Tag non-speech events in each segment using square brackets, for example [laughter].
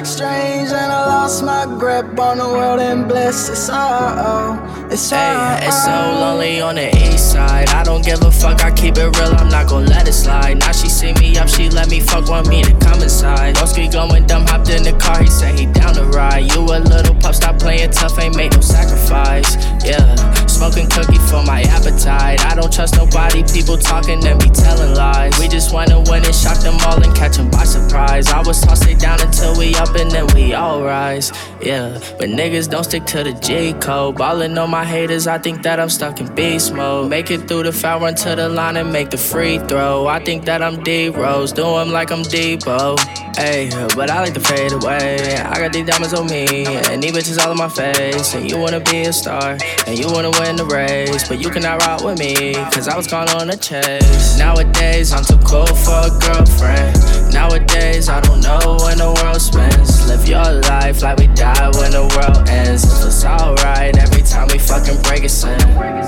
these strange. And I lost my grip on the world and bliss. It's all, it's all. Hey, it's so lonely on the east side. I don't give a fuck, I keep it real, I'm not gonna let it slide. Now she see me up, she let me fuck, want me to come inside. Broski going dumb, hopped in the car, he said he down to ride. You a little pup, stop playing tough, ain't make no sacrifice. Yeah, smoking cookie for my appetite. I don't trust nobody, people talking and be telling lies. We just wanna win and shock them all and catch them by surprise. I was tossed it down until we up and then we all rise. Yeah, but niggas don't stick to the G code. Ballin' on my haters, I think that I'm stuck in beast mode. Make it through the foul, run to the line and make the free throw. I think that I'm D Rose, do them like I'm Debo. Hey, but I like to fade away. I got these diamonds on me, and these bitches all in my face. And you wanna be a star, and you wanna win the race. But you cannot ride with me, cause I was gone on a chase. Nowadays, I'm too cool for a girlfriend. Nowadays, I don't know when the world spins. Live your life like we die when the world ends. It's alright every time we fucking break a sin.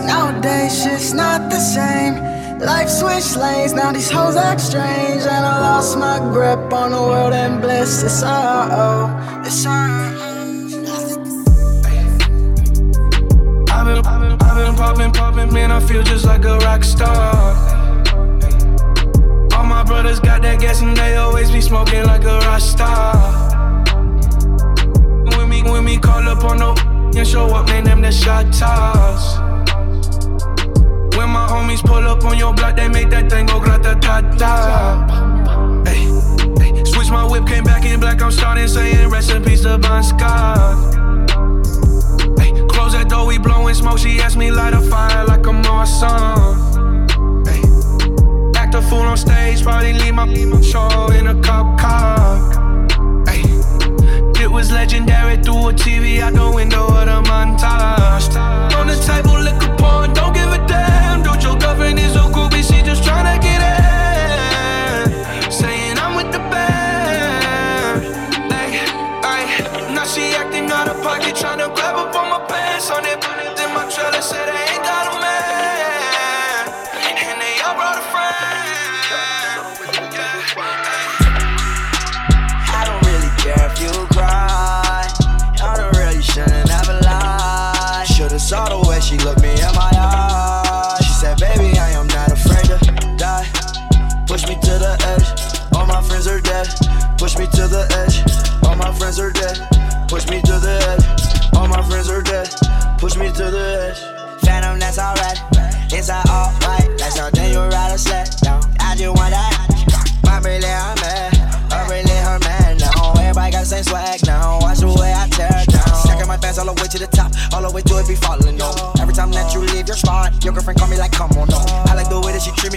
Nowadays, shit's not the same. Life switch lanes, now these hoes act strange. And I lost my grip on the world and bliss. It's all, oh, it's all. Oh. I've been, I've been, I've been popping, popping, man. I feel just like a rock star All my brothers got that gas and they always be smoking like a rasta. When me, when me call up on no and show up, man, them the shot toss. When my homies pull up on your block, they make that thing go grata ta ta. Hey, hey, switch my whip, came back in black. I'm starting saying rest in peace to Bon Scott. Hey, close that door, we blowing smoke. She asked me light a fire like I'm awesome act a fool on stage, probably leave my show in a cop car. Was legendary through a TV out the window of the montage.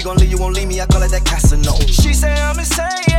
Gon' leave you, won't leave me. I call it that Casino. She say I'm insane,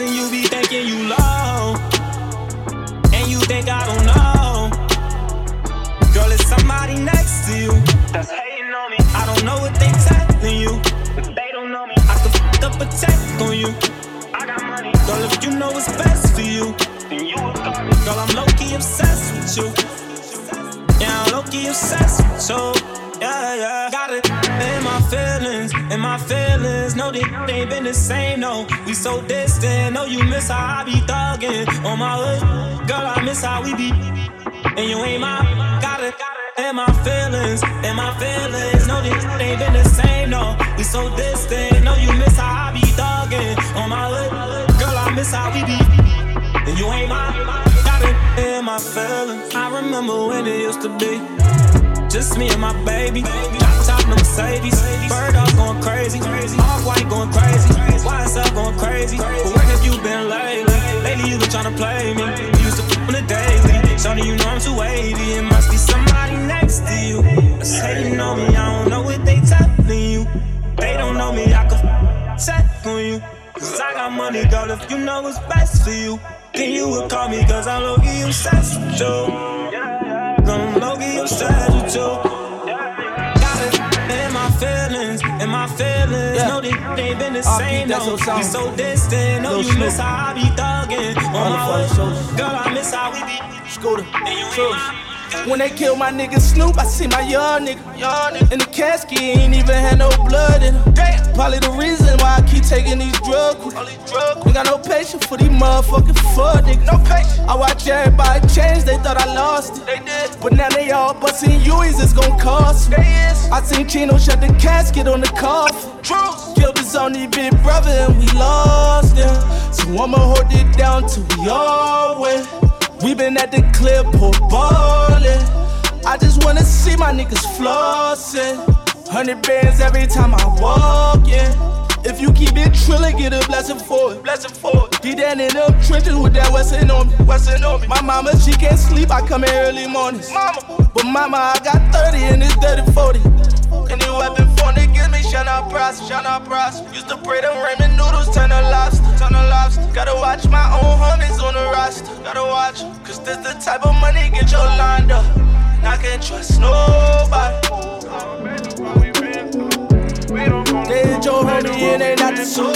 I ain't stressing. You be ain't been the same, no. We so distant, no, you miss how I be thugging on my hood. Girl, I miss how we be, and you ain't my. Got it in my feelings, and my feelings. No, this ain't been the same, no. We so distant, no, you miss how I be thugging on my hood. Girl, I miss how we be, and you ain't my. Got it in my feelings. I remember when it used to be. Just me and my baby. No Mercedes. Bird dog going crazy. Off white going crazy. YSL going crazy. But where have you been lately? Lately you been trying to play me. You used to f on the daily. Shorty, you know I'm too wavy. It must be somebody next to you. That's hating on me. I don't know what they telling you. They don't know me. I could check on you. Cause I got money, girl. If you know what's best for you, then you would call me. Cause I'm low-key obsessed with you. I'm low-key obsessed with you. Ain't been the same. No, we so distant. No, you miss how I be thugging on my way. Girl, I miss how we be. Scooter, when they killed my nigga Snoop, I see my young nigga, in the casket. Ain't even had no blood in him. Probably the reason why I keep taking these drugs. Ain't got no patience for these motherfucking fuck niggas. No patience. I watch everybody change. They thought I lost it. They did. But now they all busting U's. It's gon' cost. They is. I seen Chino shut the casket on the coffin. True. Killed his only big brother and we lost him. So I'ma hold it down till we all win. We been at the clip, pour ballin'. I just wanna see my niggas flossin'. Hundred bands every time I walk in. If you keep it trillin', get a blessing for it. Blessing for it. Get down in them trenches with that Westin on me. Westin on me. My mama, she can't sleep. I come in early mornings. Mama. But mama, I got 30 and it's 30 40. Any weapon for niggas, me shine out price, shine out price. Used to pray them ramen noodles, turn to lobster, turn to lobster. Gotta watch my own homies on the roster, gotta watch. Cause this the type of money get you lined up. And I can't trust nobody. They ain't your homie and they not the soul.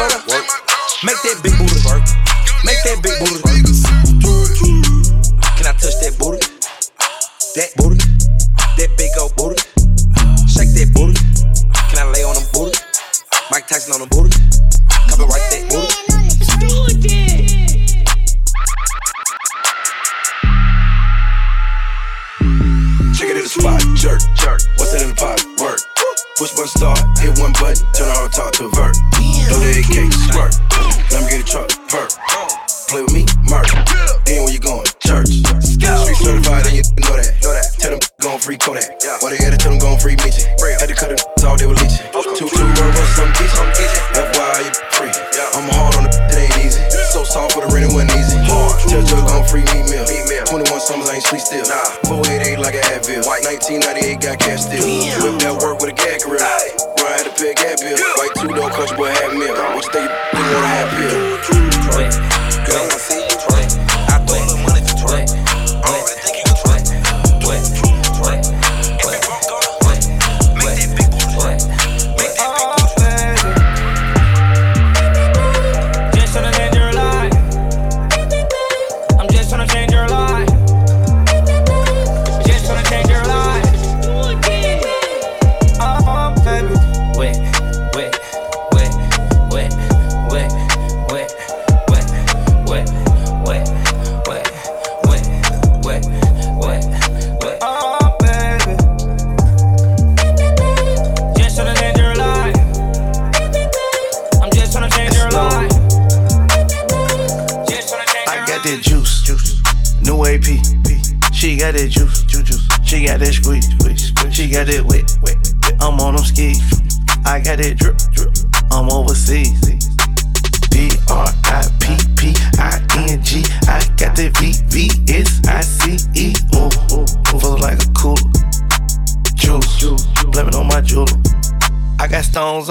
Go to work. Make that big booty work. Make that big booty work. Can I touch that booty? That booty?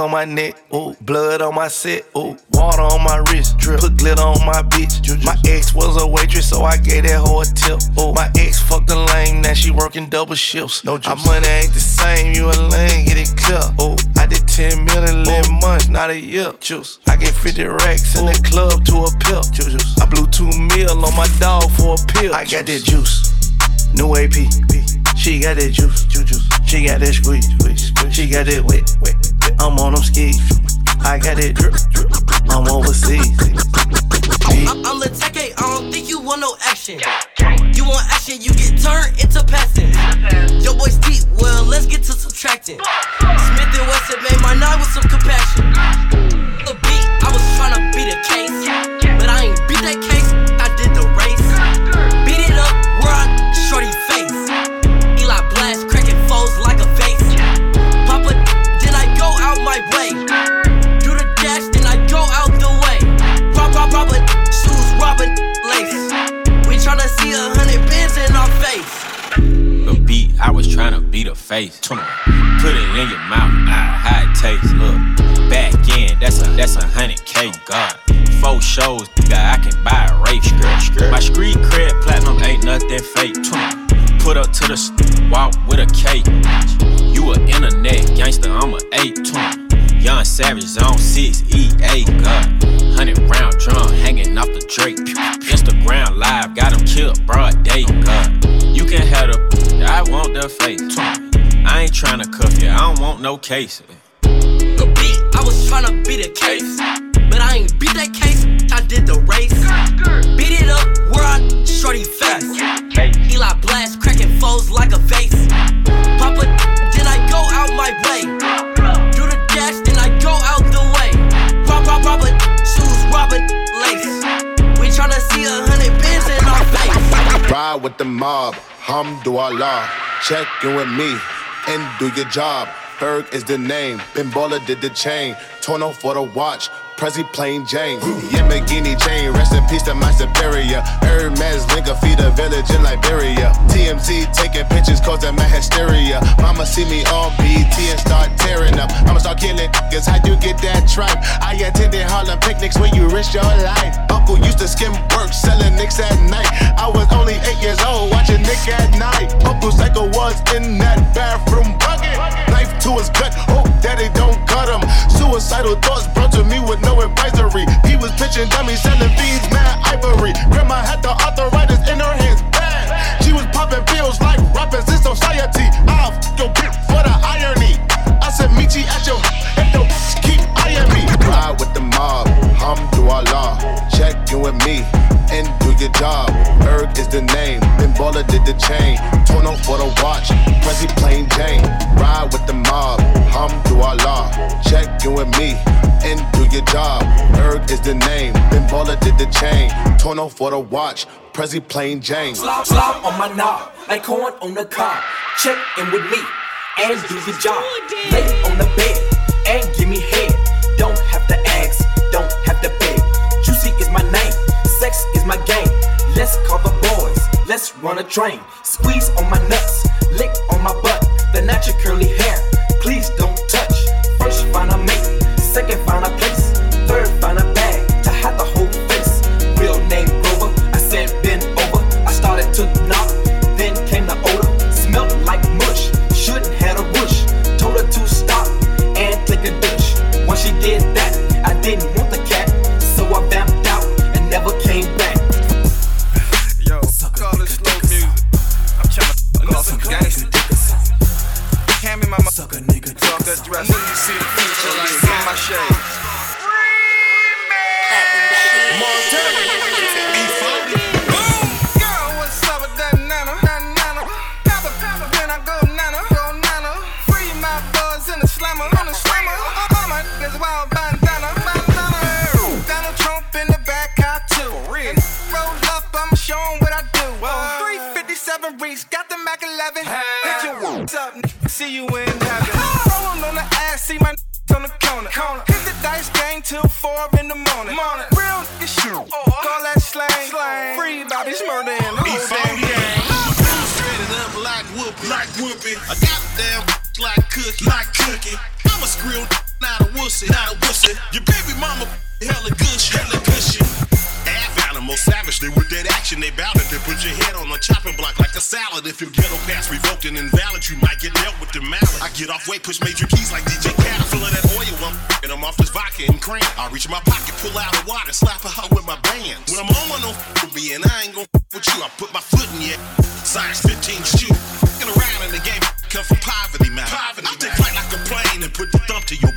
On my neck, ooh, blood on my set, ooh, water on my wrist, drip, put glitter on my bitch. My ex was a waitress, so I gave that hoe a tip. Ooh, my ex fucked a lame, now she working double shifts. No juice. Our money ain't the same, you a lame, get it clear. Ooh, I did 10 million in 11 months, not a year. Juice. I get 50 racks in the club to a pill. Juice. I blew 2 mil on my dog for a pill. I got that juice. New AP. She got that juice. She got that squeeze, squeeze, squeeze. She got that wet, skis. I got it. I'm overseas. I'm, I'm Lateke, I don't think you want no action. You want action, you get turned into passing. Your boy's deep, well, let's get to subtracting. Smith and Wesson made my night with some compassion. To beat a face. Put it in your mouth, ah, how it tastes. Look, back in. that's a that's a hundred K. God, four shows, nigga, I can buy a race. My street cred platinum ain't nothing fake. 20. Put up to the st- walk with a cake. You a internet gangster, I'm a eight. Young Savage Zone 6 EA. God, hundred round drum hanging off the Drake. Instagram live, got him killed broad day. God, you can have the, I want the face. I ain't tryna cuff you, I don't want no case. The beat, I was tryna beat a case, but I ain't beat that case. I did the race. Beat it up, where I shorty face. Eli Blast, cracking foes like a vase. Papa, then I go out my way. Do the dash, then I go out the way. Rob, rob, Robert, shoes, Robert, lace. We tryna see a hundred pins in our face. Ride Ride with the mob, hamdulillah. Check in with me and do your job. Berg is the name, Pinballer did the chain, Torno for the watch. Prezi plain Jane. Yamagini chain, rest in peace to my superior. Hermes link a feed a village in Liberia. TMZ taking pictures causing my hysteria. Mama see me on BT and start tearing up. I'ma start killing niggas, how you get that tripe? I attended Harlem picnics where you risk your life. Uncle used to skim work, selling nicks at night. I was only eight years old, watching Nick at night. Uncle Psycho was in that bathroom bucket. Knife to his gut, hope daddy don't cut him. Suicidal thoughts brought to me with no no advisory. He was pitching dummies, selling beads, mad ivory. Grandma had the arthritis in her hands, bad. She was popping pills like rappers in society. I'll f your bitch for the irony. I said, meet you at your and don't keep eyeing me. Ride with the mob, hum do Allah. Check you and me and do your job. Erg is the name, Ben Baller did the chain. Torno for the watch, Prezi plain Jane. Ride with the mob, hum do Allah. Check you and me Chain. Torno for the watch, Prezi plain Jane. Slop, slop on my knob, like corn on the cob. Check in with me and do your job. Lay on the bed and give me head. Don't have to ask, don't have to beg. Juicy is my name, sex is my game. Let's call the boys, let's run a train. Squeeze on my nuts, lick on my butt. The natural curly hair, not a wussy. Your baby mama hella gushy, hella gushy. Half animal, savagely with that action, they bound to put your head on a chopping block like a salad. If your ghetto pass revoked and invalid, you might get dealt with the mallet. I get off weight, push major keys like DJ Khaled, full of that oil, I'm and I'm off this vodka and cream. I reach in my pocket, pull out a water, slap a hoe with my bands. When I'm on one, don't me, and I ain't gon' with you. I put my foot in you, size 15 shoe. Get around in the game, come from poverty, man. Poverty,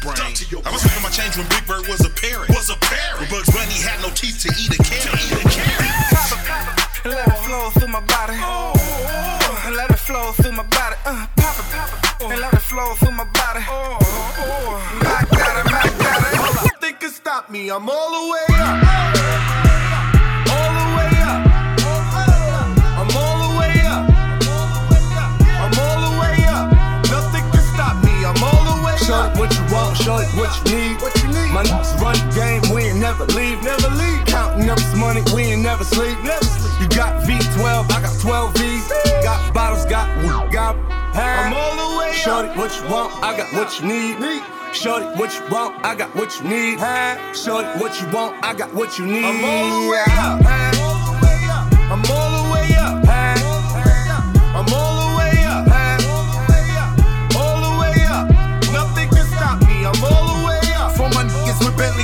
brain. I was having my change when Big Bird was a parrot. Was a parrot. When Bugs Bunny had no teeth to eat a carrot. To eat a carrot. And let it flow through my body. And let it flow through my body. Uh, pop it, pop it. And let it flow through my body. My God, my God. Nothing can stop me. I'm all the way up. Want, what you need. What you need? My niggas run the game, we ain't never leave. Never leave. Counting up this money, we ain't never sleep. Never sleep. You got V12, I got 12 V's. Got bottles, got weed, got I'm all the way Shorty, up. what you want, I got what you need. Shorty, what you want, I got what you need. Shorty, what you want, I got what you need. I'm all the way up.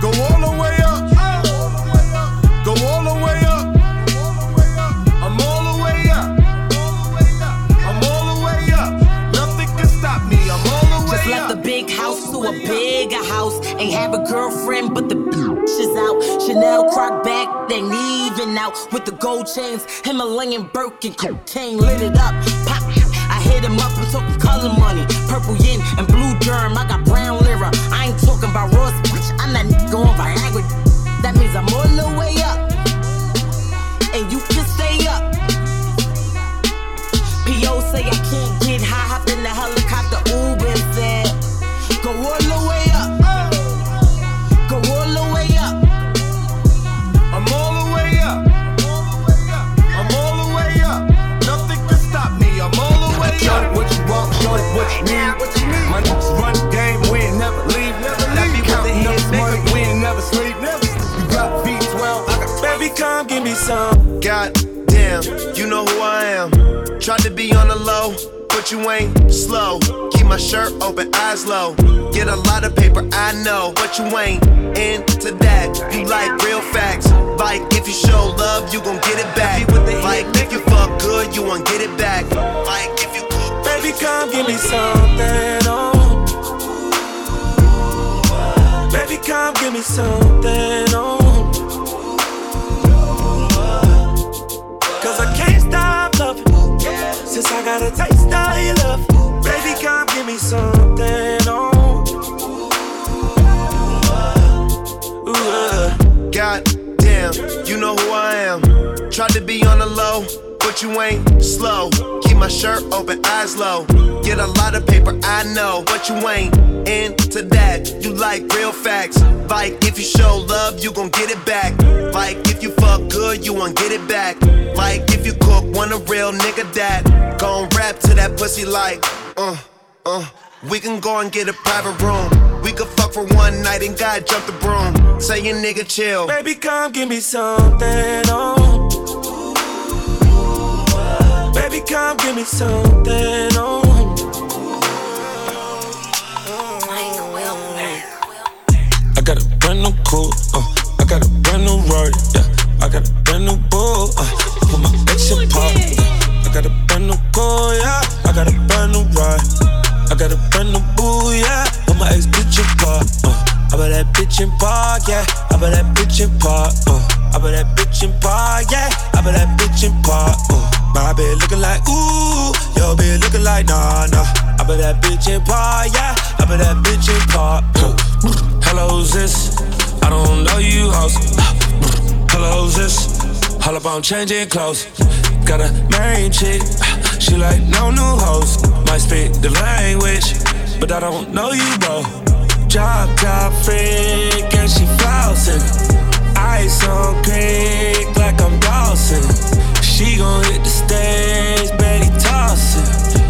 Go all the way up. Go all the way up. I'm all the way up. I'm all the way up. Nothing can stop me. I'm all the way up. Just left the big house to a bigger house. Ain't have a girlfriend, but the bitch is out. Chanel croc back, then even out with the gold chains, Himalayan Birkin cocaine lit it up. I hit him up, I'm talking color money. Purple yin and blue germ, I got brown lira. I ain't talking about Ross, bitch, I'm that nigga on Viagra. That means I'm all the Come give me some. God damn, you know who I am. Tried to be on the low, but you ain't slow. Keep my shirt open, eyes low. Get a lot of paper, I know, but you ain't into that. You like real facts. Like if you show love, you gon' get it back. Like if you fuck good, you won't get it back. Like if you cook, Baby, come give me something. Oh. Baby, come give me something. Oh. Since I got a taste of your love. Baby, come give me something. Oh. Ooh, uh. God damn, you know who I am. Tried to be on the low, but you ain't slow. Keep my shirt open, eyes low. Get a lot of paper, I know, but you ain't into that. You like real facts. Like if you show love, you gon' get it back. Like if you fuck good, you won't get it back. Like if you cook, want a real nigga that gon' rap to that pussy like, uh, uh. We can go and get a private room. We could fuck for one night and God jump the broom. Say your nigga chill. Baby, come give me something. Oh. Baby, come give me something. Oh. I got a brand new coupe, uh, I got a brand new Rari, yeah. I got a brand new bull, uh, put my ex in park. Yeah. I got a brand new car, yeah. I got a brand new ride. I got a brand new boo, yeah. Put my ex bitch in park, uh. I bet that bitch in park, yeah. I bet that bitch in park, uh. I bet that bitch in park, yeah. I bet that bitch in park, uh. My bitch looking like ooh, your bitch looking like nah nah. I bet that bitch in park, yeah. I bet that bitch in park. Uh. Hello, this? I don't know you, hoes. Hello, this? All up on changing clothes. Got a main chick, she like no new hoes. Might speak the language, but I don't know you, bro. Job, job freak, and she flossing. Ice on creek like I'm Dawson. She gon' hit the stage, Betty tossing.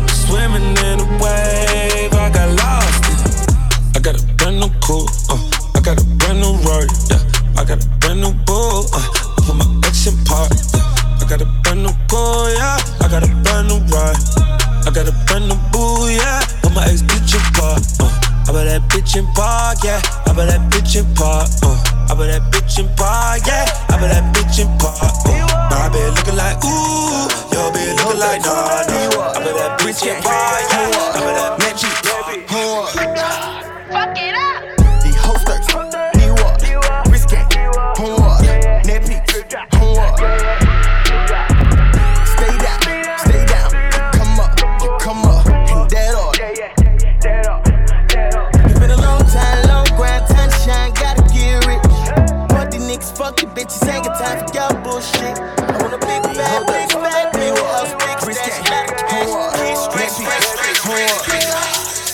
Swimming in a wave, I got lost it. I got a brand new coupe, uh, I got a brand new Rari, yeah. I got a brand new bull, uh, put my ex in park, yeah. I got a brand new car, yeah. I got a brand new ride. I got a brand new boo, yeah. Put my ex bitch in park, uh. I bet that bitch in park, yeah. I bet that bitch in park, uh. I bet that bitch in park, yeah. I bet that bitch in park, uh. My bitch looking like ooh, your bitch looking like nah, nah. I bet that bitch in park, yeah.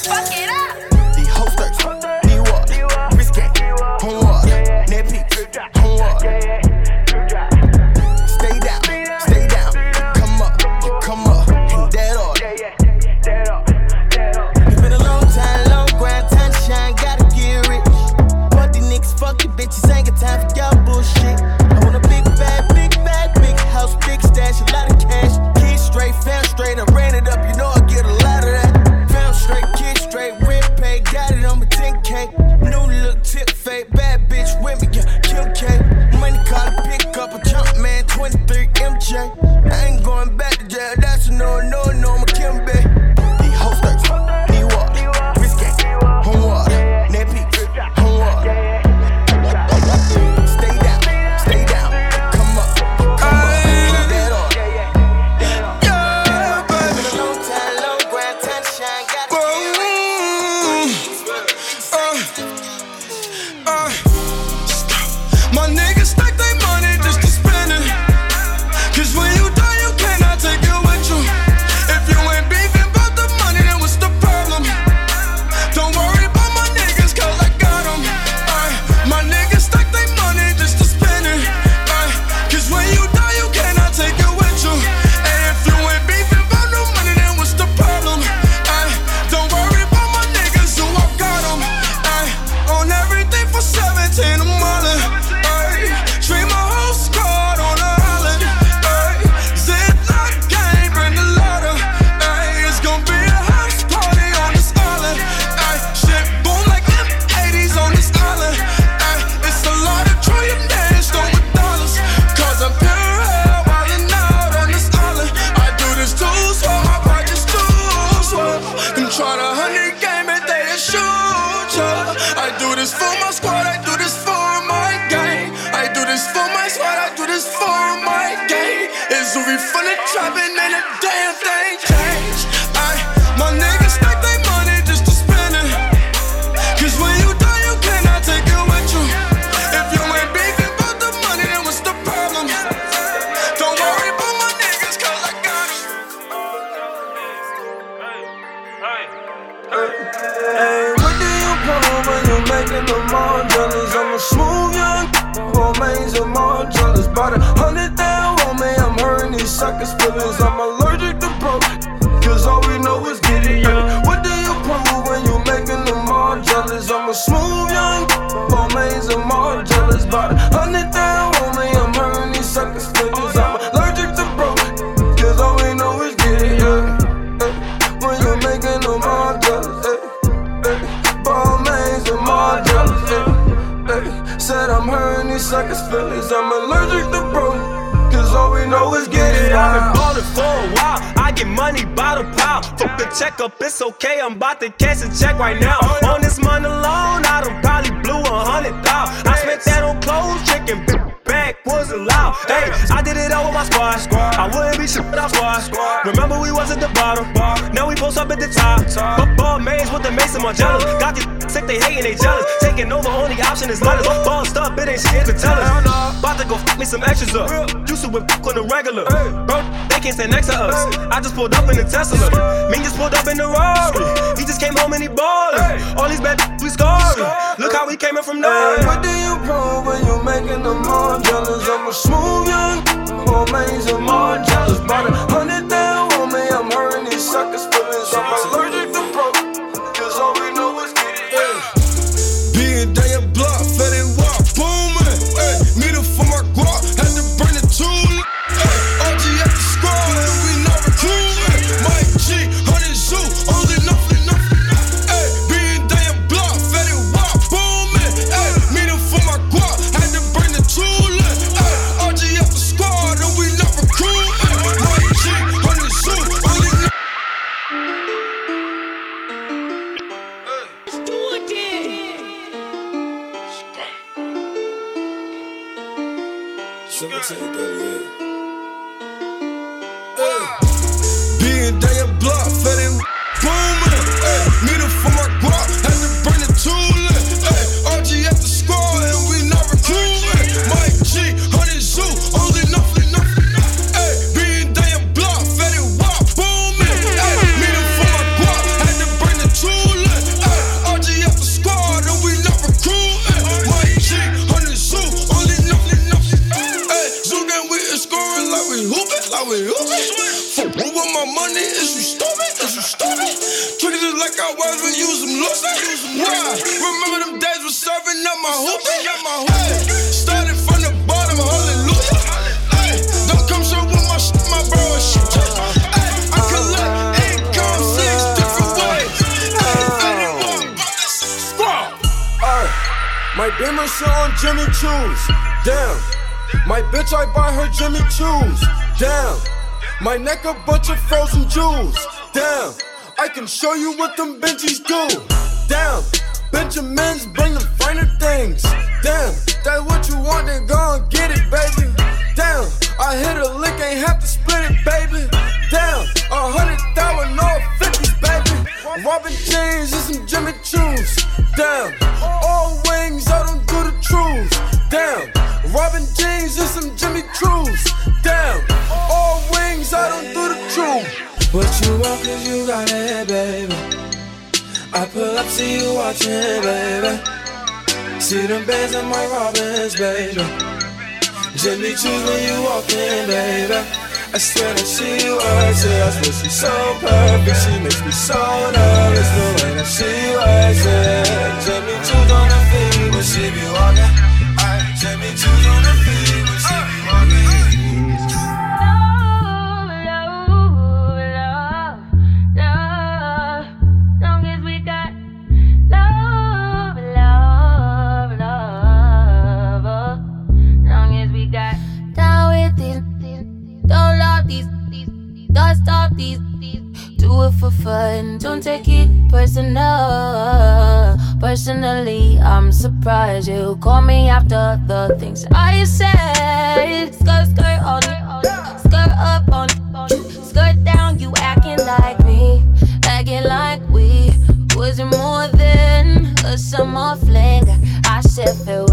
Fuck Up, it's okay. I'm about to cash a check right now. On this money alone, I done probably blew a hundred thousand. I spent that on clothes, chicken, back wasn't loud. Hey, I did it all with my squad. I wouldn't be shit without squad. Remember we was at the bottom. Now we post up at the top. But ball maze with the Mason Margellas. Got these [laughs] sick, they hating, they jealous. Taking over, only option is letters. Bossed up, it ain't shit to tell us. About to go fuck me some extras up. Used to whip on the regular. Bro, they can't stand next to us. I just pulled up in the Tesla. Me just pulled up in the Rari. He just came home and he ballin'. All these bad we. Look how we came in from nowhere. what do you prove when you making them all jealous? I'm a smooth young remains I'm all jealous. About a hundred Beamer shit on Jimmy Choo's. Damn. My bitch, I buy her Jimmy Choo's. Damn. My neck a bunch of frozen jewels. Damn. I can show you what them Benjis do. Damn. Benjamins bring the finer things. Damn. That's what you want, then go and get it, baby. Damn. I hit a lick, ain't have to split it, baby. Damn. A hundred thousand, no fifties, baby. Robin jeans and some Jimmy Choo's. Damn. All wings, I don't do the truths. Damn. Robin jeans and some Jimmy Choo's. Damn. All wings, I don't do the truth. What you want, cause you got it, baby. I pull up, see you watching, baby. See them bands in my Robins, baby. Jimmy Choo's when you walk in, baby. I swear that she works it. I swear she's so perfect. She makes me so nervous the way that she works it. Jimmy Choo's on her feet when she be walking. Don't these. Do it for fun, don't take it personal. Personally, I'm surprised you call me after the things I said. Skirt, skirt on it, skirt up on it, skirt down. You acting like me, acting like we wasn't more than a summer fling. I said farewell,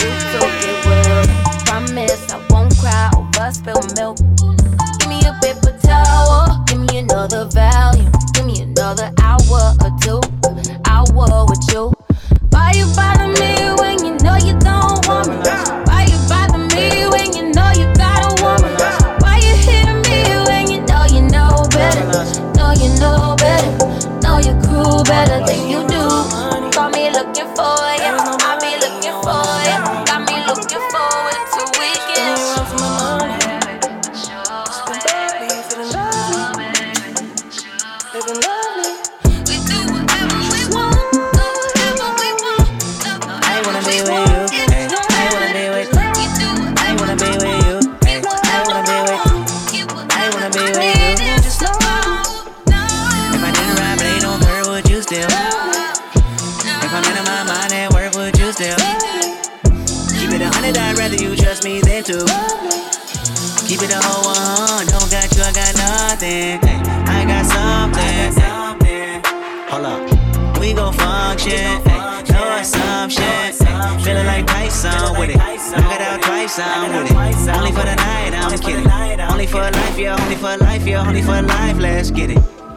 you took it well. Promise I won't cry over spilled milk. Give me a paper towel, give me another value. give me another hour or two. Hour with you. Why you bother me when still? If I'm in my mind at work, would you still? Keep it a hundred, I'd rather you trust me than to. Keep it a whole one, don't got you, I got nothing. I got something. Hold up, we gon' function. No assumption. Feeling like Tyson with it. Knock it out twice, I'm with it. Only for the night, I'm kidding. Only for life, yeah, only for life, yeah, only for life. Let's get it.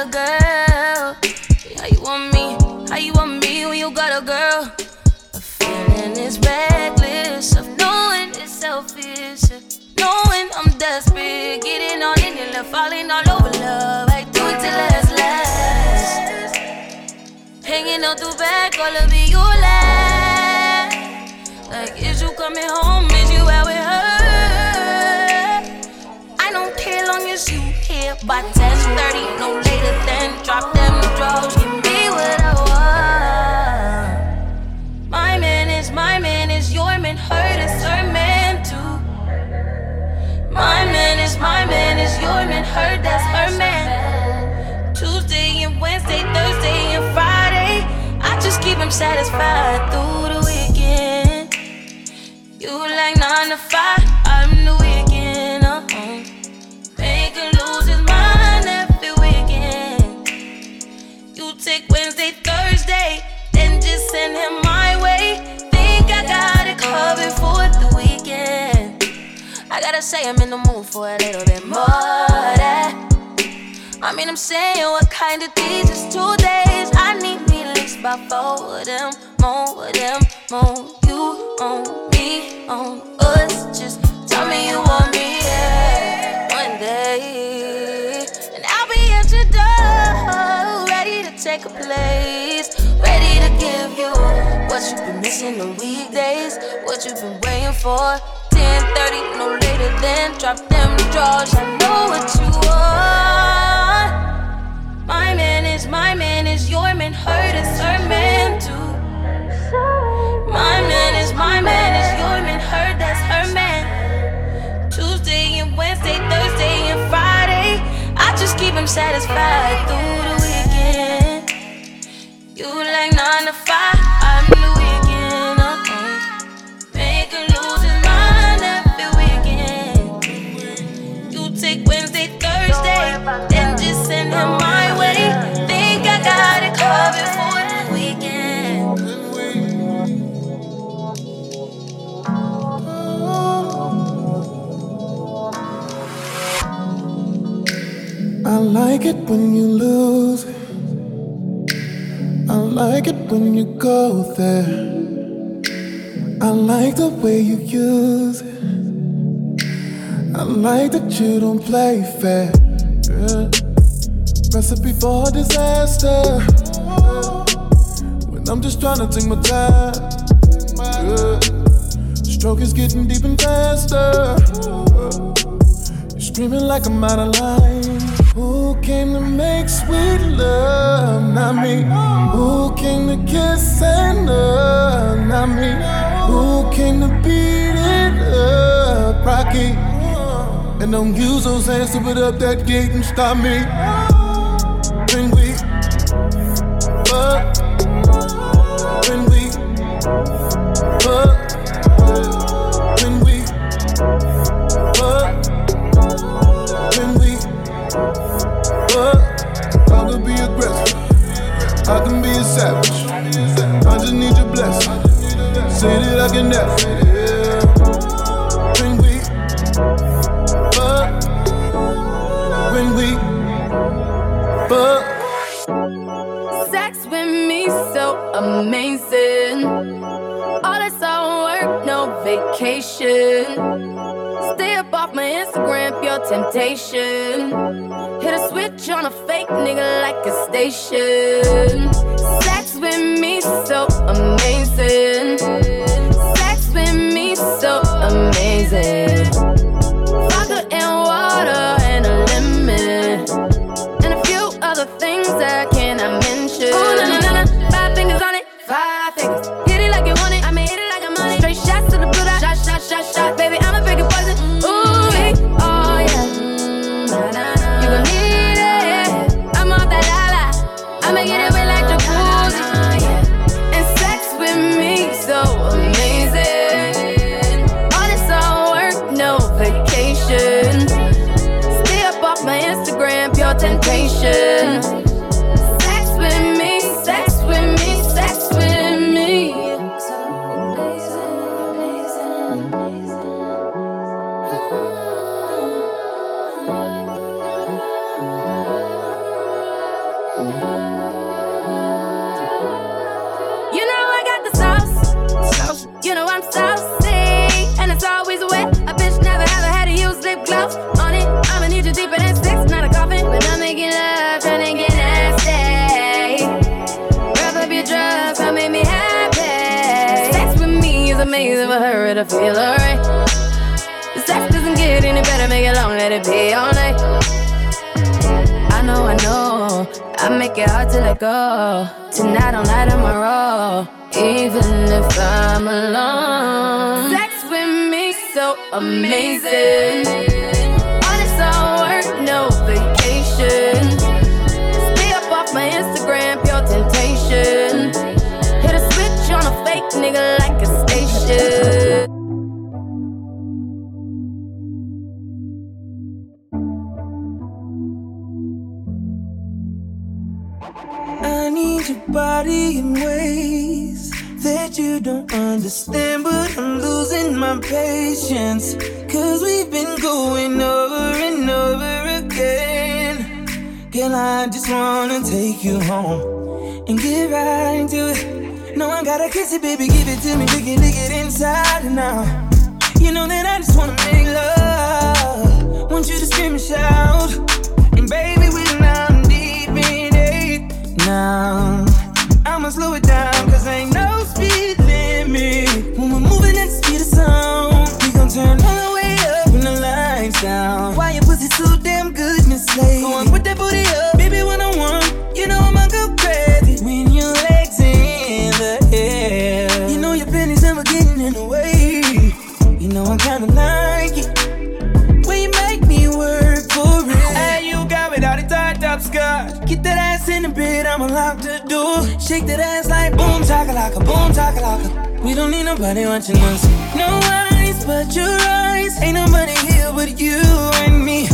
a girl. How you want me? How you want me when you got a girl? A feeling is reckless of knowing it's selfish. Knowing I'm desperate, getting on it and falling all over love. I do it till last last. Hanging out the back, all of it you laugh. Like, is you coming home? Is you out with her? I don't care long as you here by 10:30, no later than drop them drugs. Give me what I want. My man is my man is your man, her is her man too. My man is my man is your man, her that's her man. Tuesday and Wednesday, Thursday and Friday, I just keep him satisfied through the weekend. You like nine to five, Say, I'm in the mood for a little bit more that. I mean, I'm saying, what kind of days is two days? I need me at least four of them, more of them, more. You on me, on us. Just tell me you want me, yeah. One day, and I'll be at your door, ready to take a place, ready to give you what you've been missing on weekdays, what you've been waiting for. 10:30, no later than drop them drawers. I know what you want. My man is my man is your man, hurt is her man too. My man is my man is your man, her that's her man. Tuesday and Wednesday, Thursday and Friday, I just keep him satisfied through the weekend. You like nine to five, like it when you lose. I like it when you go there. I like the way you use it. I like that you don't play fair. Yeah. Recipe for disaster. When I'm just trying to take my time. Yeah. Stroke is getting deep and faster. You're screaming like I'm out of line. Who came to make sweet love? Not me. Who came to kiss and love? Not me. Who came to beat it up? Rocky. And don't use those hands to put up that gate and stop me. Never. Yeah. When we fuck, when we fuck. Sex with me so amazing. All this all work, no vacation. Stay up off my Instagram, pure temptation. Hit a switch on a fake nigga like a station. Sex with me so amazing. Go. Tonight all night I'm a roll, even if I'm alone. Sex with me so amazing. Body in ways that you don't understand, but I'm losing my patience. Cause we've been going over and over again. Girl, I just wanna take you home and get right into it. No, I gotta kiss it, baby, give it to me, lick it, lick it inside out. You know that I just wanna make love. Want you to scream and shout. And baby, we're now deep in it now. I'ma slow it down, cause ain't no speed limit. When we're moving at the speed of sound, we gon' turn all the way up when the lights down. Chakalaka, boom, chakalaka. We don't need nobody watching us. No eyes but your eyes. Ain't nobody here but you and me.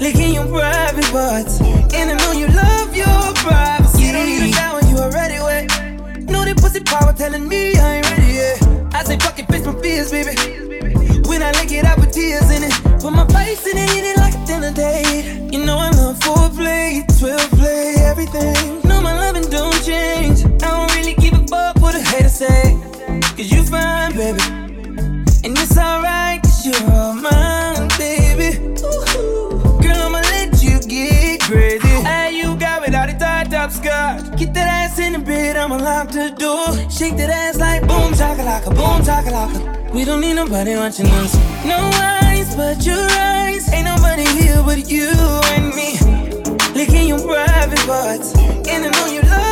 Licking your private parts. And I know you love your privacy. You don't need a shower, you already wet. Know that pussy power telling me I ain't ready yet. I say fuck it, face my fears, baby. When I lick it, I put tears in it. Put my face in it, eat it like a dinner date. You know I love say, cause you fine, baby. And it's alright, cause you're all mine, baby. Girl, I'ma let you get crazy. Hey, you got without it tight top skirt. Get that ass in the bed, I'ma lock the door. Shake that ass like boom, chakalaka, boom, a We don't need nobody watching us. No eyes but your eyes. Ain't nobody here but you and me. Licking your private parts. And I know you love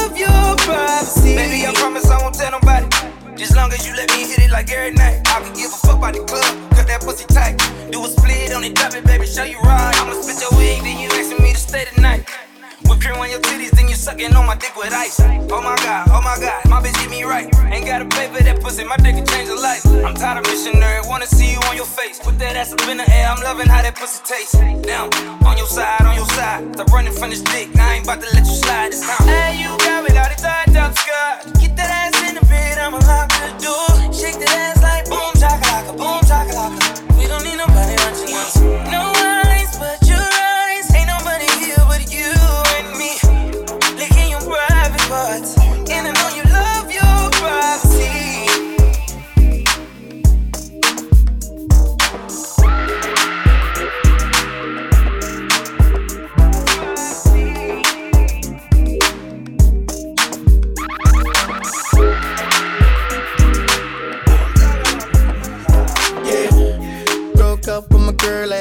privacy. Baby, I promise I won't tell nobody. Just long as you let me hit it like every night. I can give a fuck about the club, cut that pussy tight. Do a split on it, drop it, baby, show you right. I'ma spit your wig, then you asking me to stay tonight. Whip cream on your titties, then you sucking on my dick with ice. Oh my god, oh my god, my bitch get me right. Ain't gotta pay for that pussy, my dick can change a life. I'm tired of missionary, wanna see you on your face. Put that ass up in the air, I'm loving how that pussy tastes. Now, on your side, on your side. Stop running from this dick, I ain't about to let you slide this time. Hey, you got me, all the tied up skirt. Get that ass in the bed, I'ma lock the door. Shake that ass like boom, chakalaka, boom, chakalaka.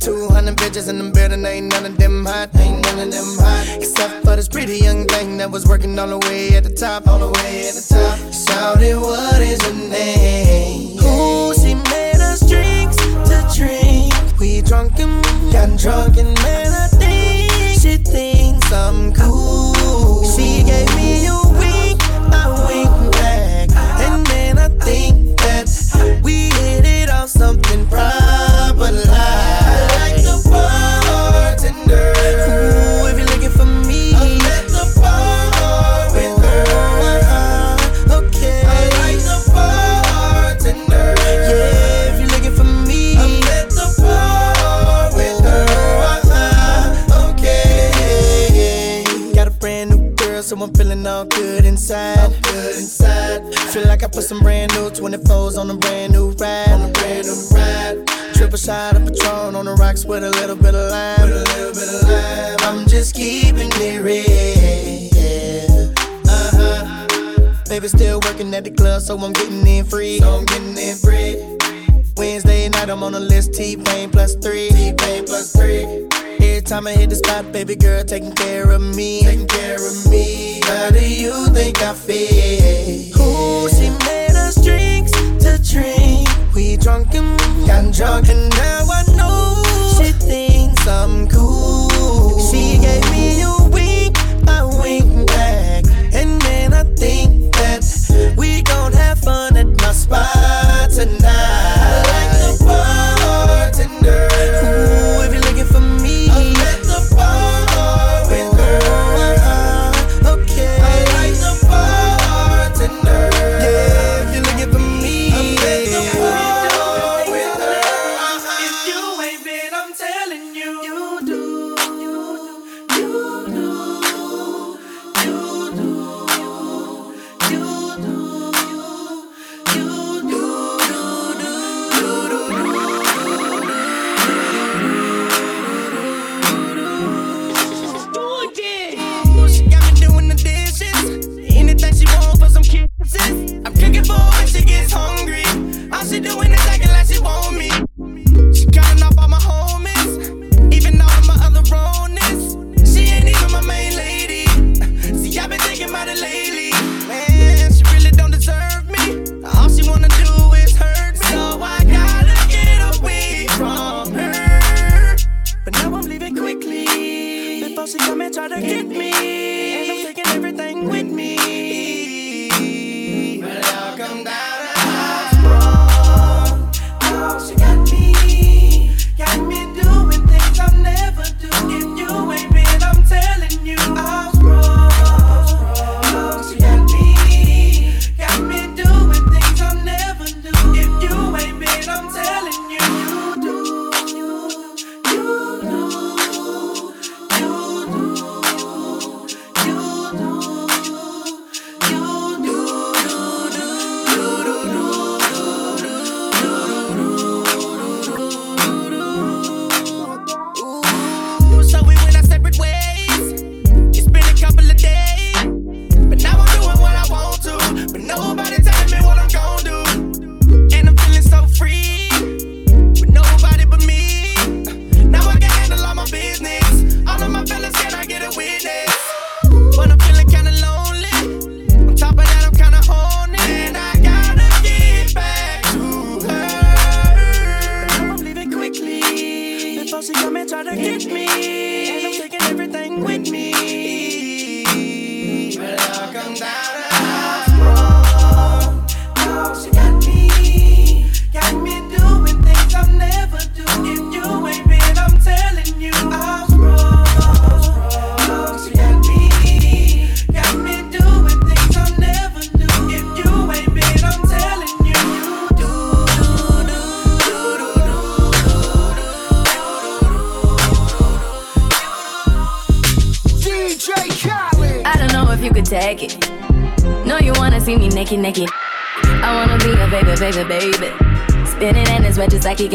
200 bitches in the building, ain't none of them hot, ain't none of them hot. Except for this pretty young thing that was working all the way at the top, all the way at the top. Shouted, what is her name? Ooh, she made us drinks to drink. We drunk and got drunk and man, I think she thinks I'm cool. Put some brand new 24s on a brand new ride. On a brand new ride. Triple shot of Patron on the rocks with a little bit of lime. With a little bit of lime. I'm just keeping it real. Uh huh. Baby still working at the club, so I'm getting in free. So I'm getting in free. Wednesday night, I'm on the list. T-Pain plus three. T-Pain plus three. Every time I hit the spot, baby girl taking care of me. Taking care of me. How do you think I feel? Ooh, she drink. We drunk and got drunk, and now I know she thinks I'm cool. She gave me a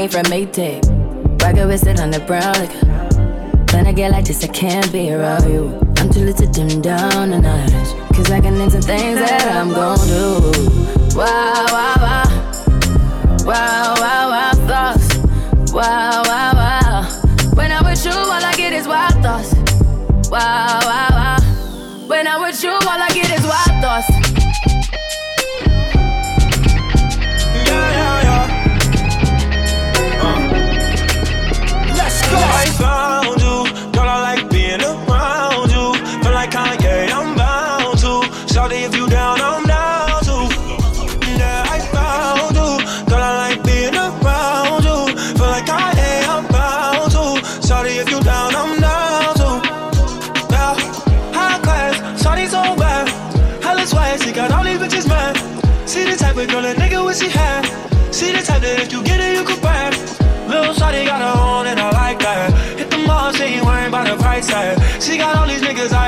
came from Maytag. Rocket with it on the brown liquor. When I get like this, I can't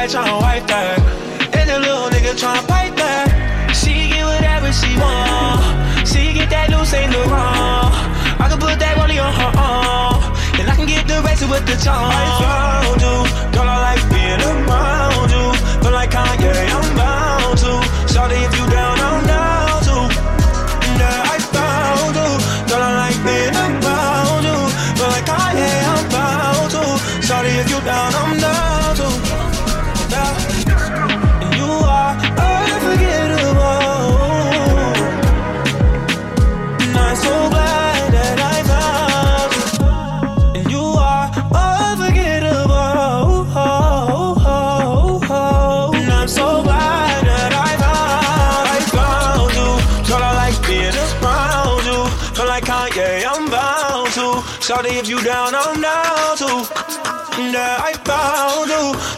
out tryna wipe that. And the little nigga tryna pipe that. She get whatever she want. She get that loose, ain't no wrong. I can put that rollie on her arm. And I can get the rest with the charm. I found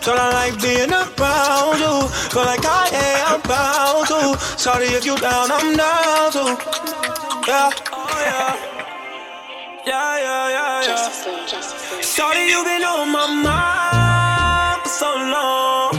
you. I like being around you. Feel like I'm bound to. Shawty, if you down, I'm down to. Yeah, oh yeah. Yeah, yeah, yeah, yeah. Shawty, you been on my mind for so long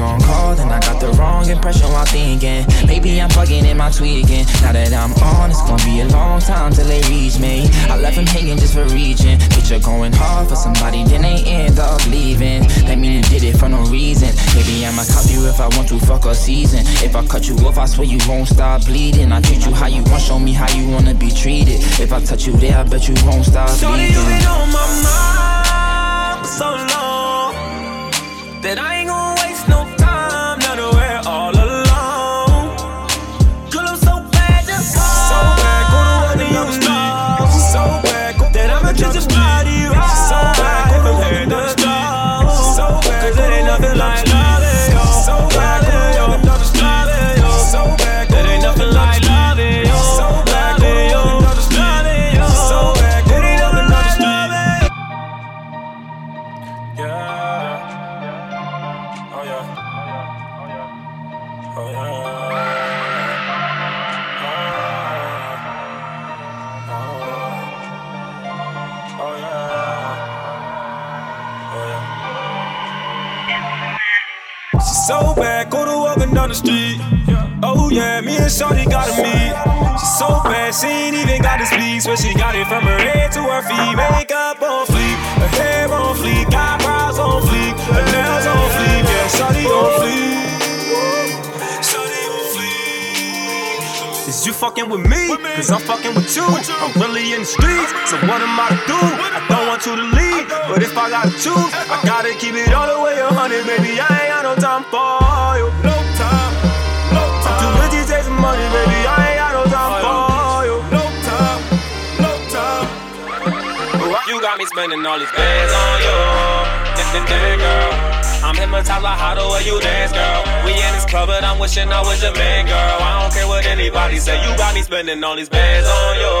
I was gonna I got the wrong impression while thinking. Maybe I'm bugging in my tweaking. Now that I'm on, it's gonna be a long time till they reach me. I left him hanging just for reaching. Picture going hard for somebody, then they end up leaving. That mean you did it for no reason. Maybe I'ma cop you if I want to fuck a season. If I cut you off, I swear you won't stop bleeding. I treat you how you want, show me how you wanna be treated. If I touch you there, I bet you won't stop bleeding Shorty, you been on my mind for so long that I she got it from her head to her feet. Makeup on fleek, her hair on fleek, eyebrows on fleek, her nails on fleek. Yeah, Shorty on fleek. On fleek. Is you fucking with me? Cause I'm fucking with you. I'm really in the streets, so what am I to do? I don't want you to leave, but if I gotta choose, I gotta keep it all the way a hundred, baby. I ain't got no time for got me spending all these bands on you, yeah, yeah, girl. I'm hypnotized by how the way you dance, girl. We in this club, but I'm wishing I was your man, girl. I don't care what anybody say. You got me spending all these bands on you.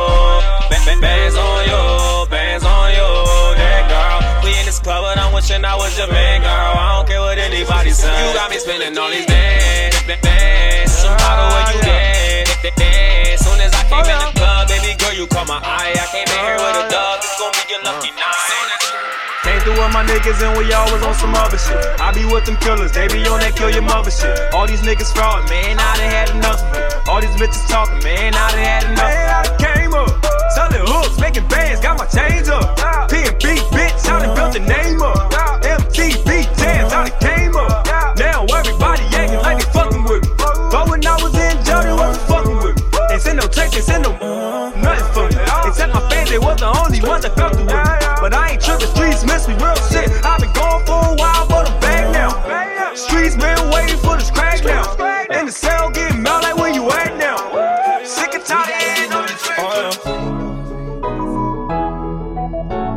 Ba- ba- bands on you. Bands on you. That girl. We in this club, but I'm wishing I was your man, girl. I don't care what anybody say. You got me spending all these bands. ba- Bands. How the way you dance. dance. Soon as I came in the you caught my eye. I came in here with a dub. It's gonna be your lucky uh. night. Came through with my niggas and we always on some other shit. I be with them killers, they be on that kill your mother shit. All these niggas fraud, man, I done had enough of it. All these bitches talking, man, I done had enough. Man, I done came up, selling hooks, making bands, got my chains up. P&B, bitch, I done built the name up. My fans, they was the only ones that felt the way. But I ain't tripping, streets miss me real shit. I've been gone for a while, but I'm back now. Streets been waiting for this crack now. In the cell, getting mad like where you at now. Sick and tired of hearing on the track.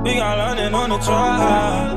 We got London on the track.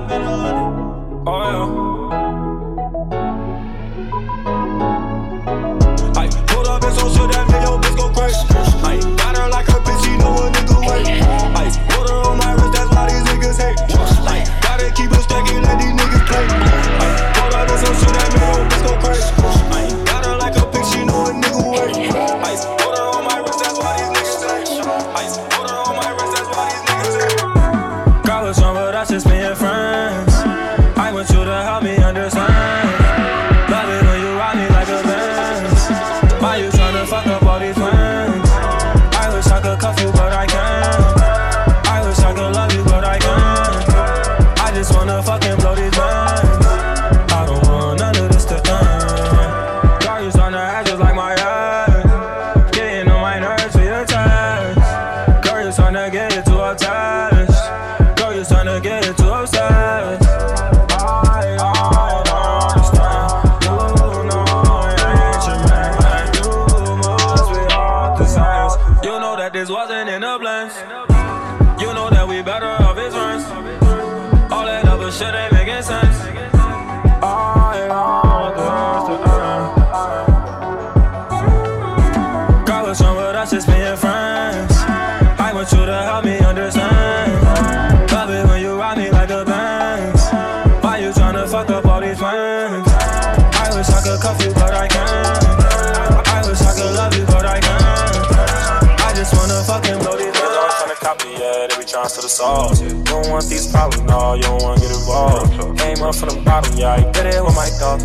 To the sauce. You don't want these problems, no, you don't wanna get involved. Came up from the bottom, yeah, I did it with my thoughts.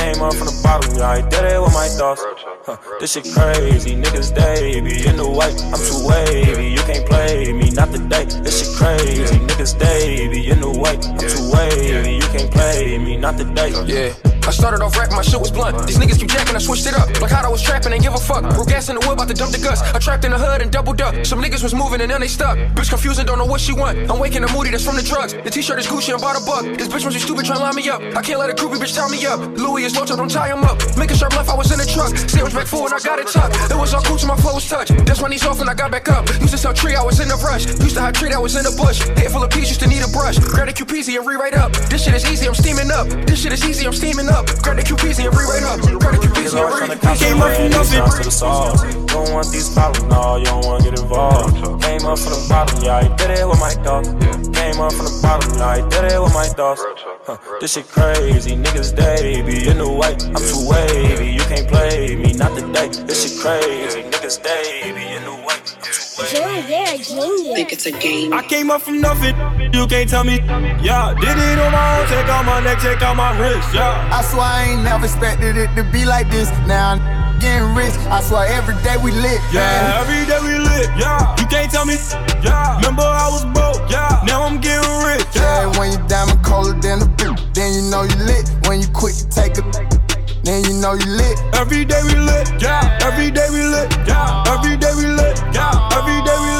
Came up from the bottom, yeah, I did it with my thoughts. Huh, this shit crazy, niggas be in the white, I'm too wavy, you can't play me, not today. This shit crazy, niggas be in the white, I'm too wavy, you can't play me, not today. Yeah. I started off rapping, my shit was blunt. These niggas keep jacking, I switched it up. Like how I was trapping, ain't give a fuck. Broke gas in the wood, about to dump the guts. I trapped in the hood and doubled up. Some niggas was moving and then they stuck. Bitch confused and don't know what she want. I'm waking up moody, that's from the drugs. The t-shirt is Gucci, I bought a buck. This bitch was you stupid, to line me up. I can't let a groupie bitch tie me up. Louis is low, don't tie him up. A sharp left, I was in the truck. Sandwich back forward, I got it tucked. It was all cool till my flow was touch. That's when he's off and I got back up. Used to sell tree, I was in the rush. Used to hide tree, I was in the bush. Head full of peas, used to need a brush. Grab the QPZ and rewrite up. This shit is easy, I'm steaming up. This shit is easy, I'm steaming up. Grab the QPZ and rewrite up. Grab the QPZ and rewrite up. Nothing. to the sauce. Don't want these problems, no, you don't wanna get involved. Came up from the bottom, yeah, I did it with my thoughts. Came up from the bottom, yeah, I did it with my thoughts. Huh, this shit crazy, niggas they be in the white, I'm too wavy, you can't play me, not today. This shit crazy, niggas they be in the white, I'm too Joey, they're a genius. Think it's a game. I came up from nothing, you can't tell me. Yeah, did it on my own, check out my neck, check out my wrist, yeah. I swear I ain't never expected it to be like this. Now I'm getting rich. I swear every day we lit. Yeah, man. every day we lit. Yeah, you can't tell me. Yeah, remember I was broke. Yeah, now I'm getting rich. Yeah, when you diamond colder than a boot, then you know you lit. When you quit, you take a. Then you know you lit. Every day we lit. Yeah, every day we lit. Yeah, every day we lit. Yeah, every day we lit.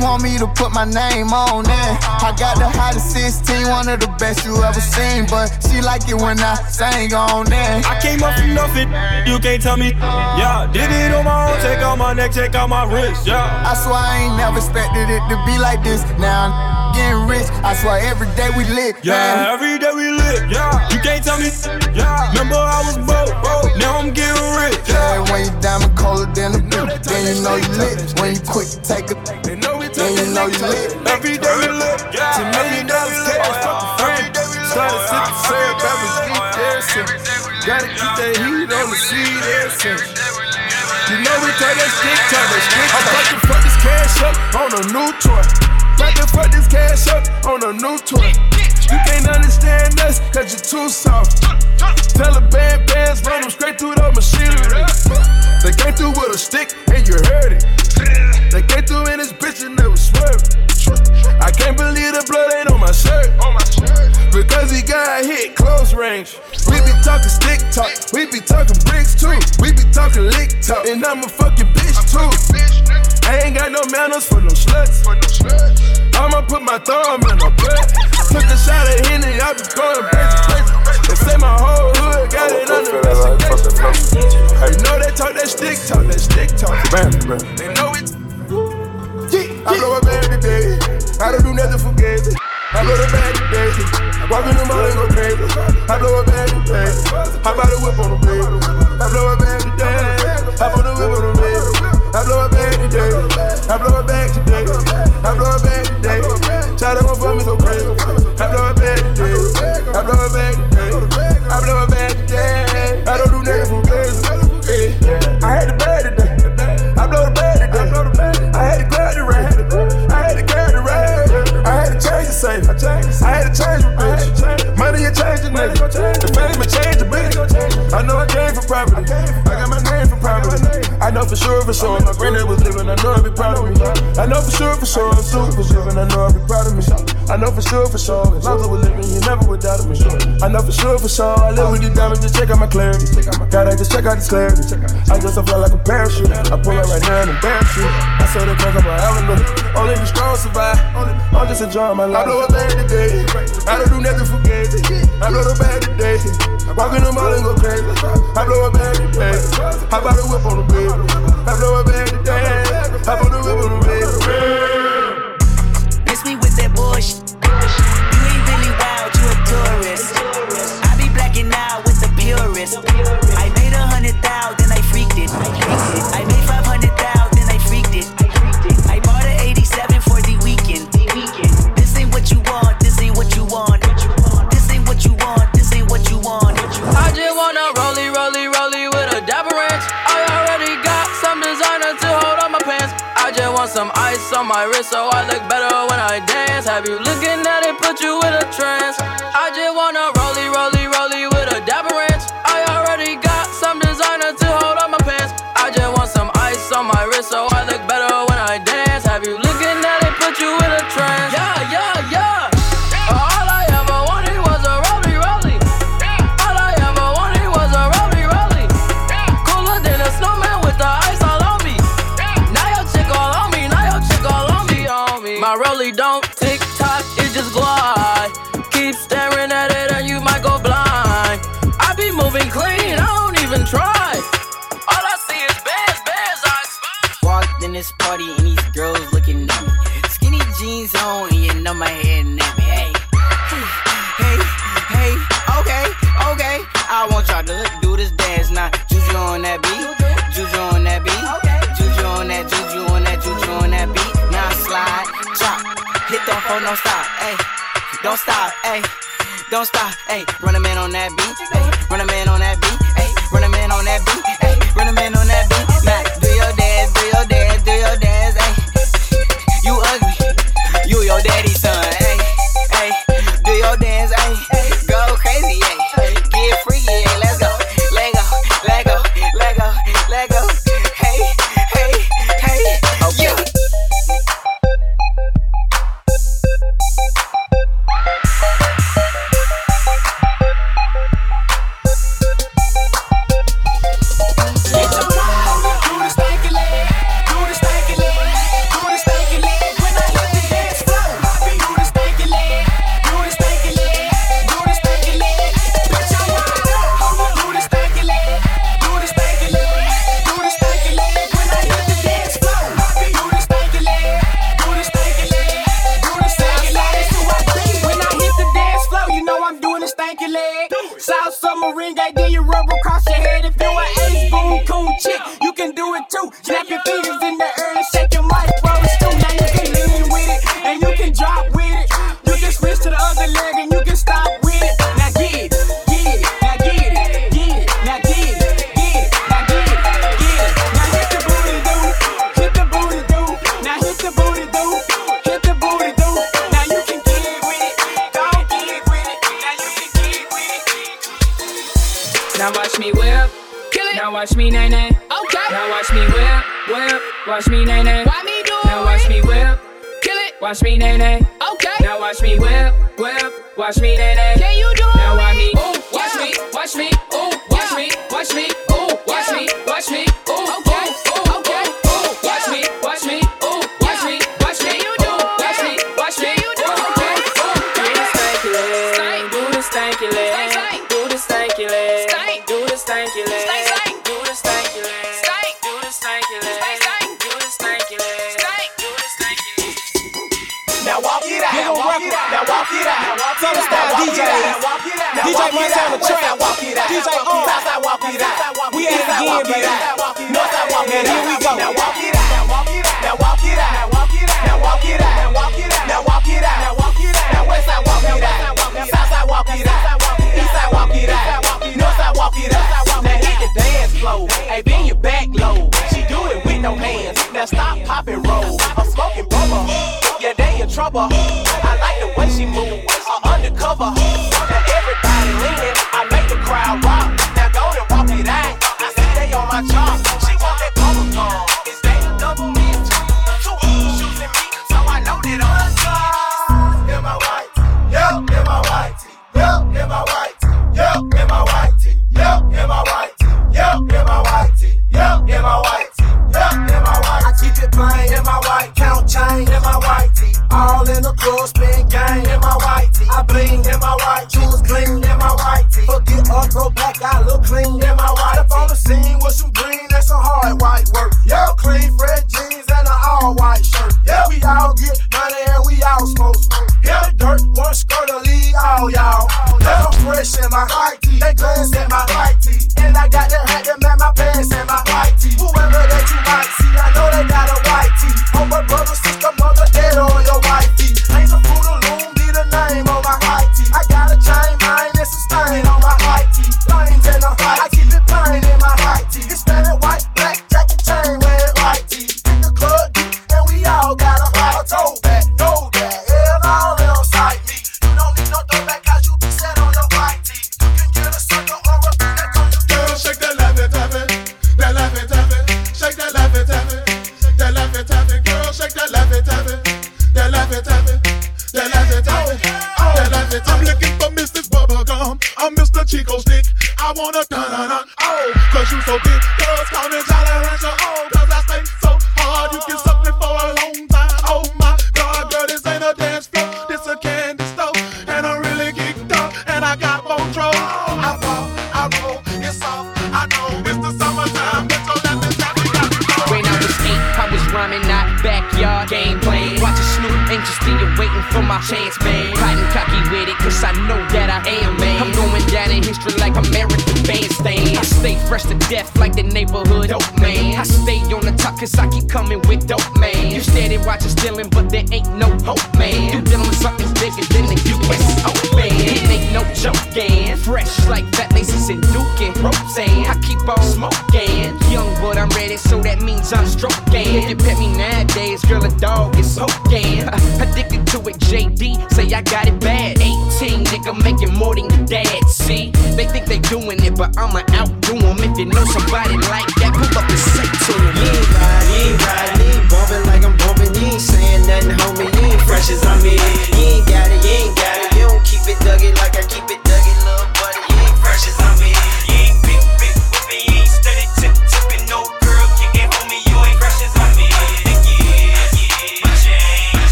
Want me to put my name on it. I got the hottest 16, one of the best you ever seen. But she like it when I sing on it. I came up from nothing, you can't tell me. Yeah, did it on my own, check out my neck, check out my wrist. Yeah. I swear I ain't never expected it to be like this. Now I'm getting rich. I swear every day we lit. Yeah, man. every day we lit. Yeah, you can't tell me. Yeah, remember I was broke, broke. Now I'm getting rich. Yeah, when you diamond colder than a blue, then you know you lit. When you quick to take a, then you know you lit. Every day we lit. Ten million dollars cash, fuck a friend. Started sipping syrup, every deep dancing. Gotta keep that heat on the seed dancing. You know we turn that stick, turn that stick. I'm about to fuck this cash up on a new toy. About to fuck this cash up on a new toy. You can't understand us, cause you're too soft. Tell the band bands, run them straight through the machinery. They came through with a stick and you heard it. They came through in this bitch and they was swerving. I can't believe the blood ain't on my shirt. Because he got hit close range. We be talking stick talk, we be talking bricks too. We be talking lick talk, and I'm a fucking bitch too. I ain't got no manners for no sluts. I'ma put my thumb in her butt. Took a shot at Henny, I be going crazy, crazy. They say my whole hood got it under investigation. You know they talk that stick talk, that stick talk. Bam, bam. They know it. I blow a bag today. I don't do nothing for gazy. I blow the bag today. Walk in the mall and go crazy. I blow a bag today. Hop out the whip on the baby. I blow a bag today. Hop on the whip on the baby. I blow a bag today. I blow a bag today. I blow a bag today. Sure, for sure. Living. I know I'd be proud of me. I know for sure, for sure. If Lonzo was living, you never would doubt me. I know for sure, for sure. I live with these diamonds to check out my clarity. Gotta just check out this clarity. I just fly like a parachute. I pull up right now and embarrass you. I saw the crack of my avenue. Only the strong survive. I'm just enjoying my life. I blow a bag today. I don't do nothing for gazy. I blow the bag today. I walk in the mall and go crazy. I blow a bag today. Hop out the whip on the baby. I blow a bag today. Hop on the whip on the baby.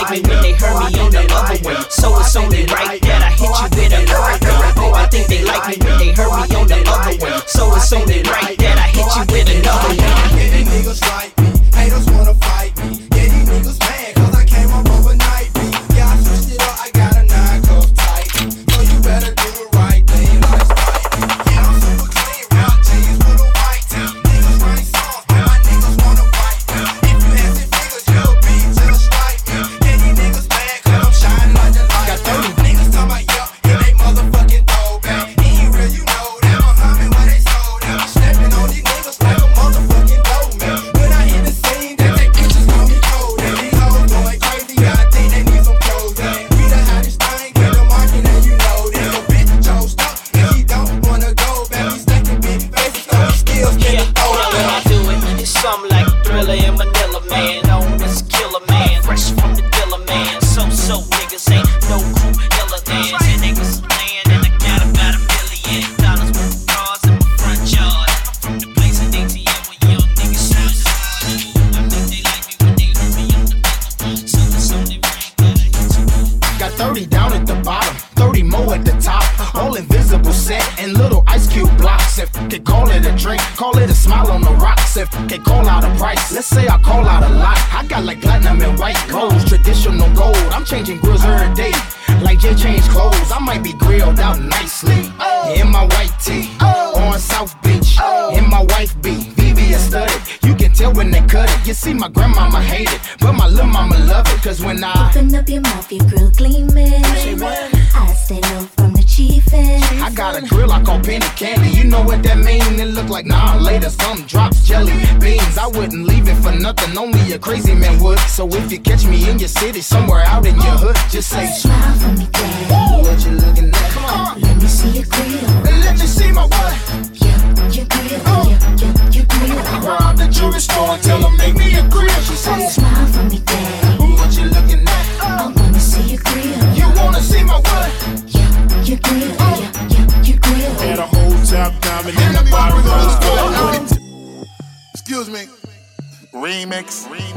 like me when they heard me on the other way. So it's only right that I hit you with a current. Oh, I think they like me when they heard me on the other way. So it's only right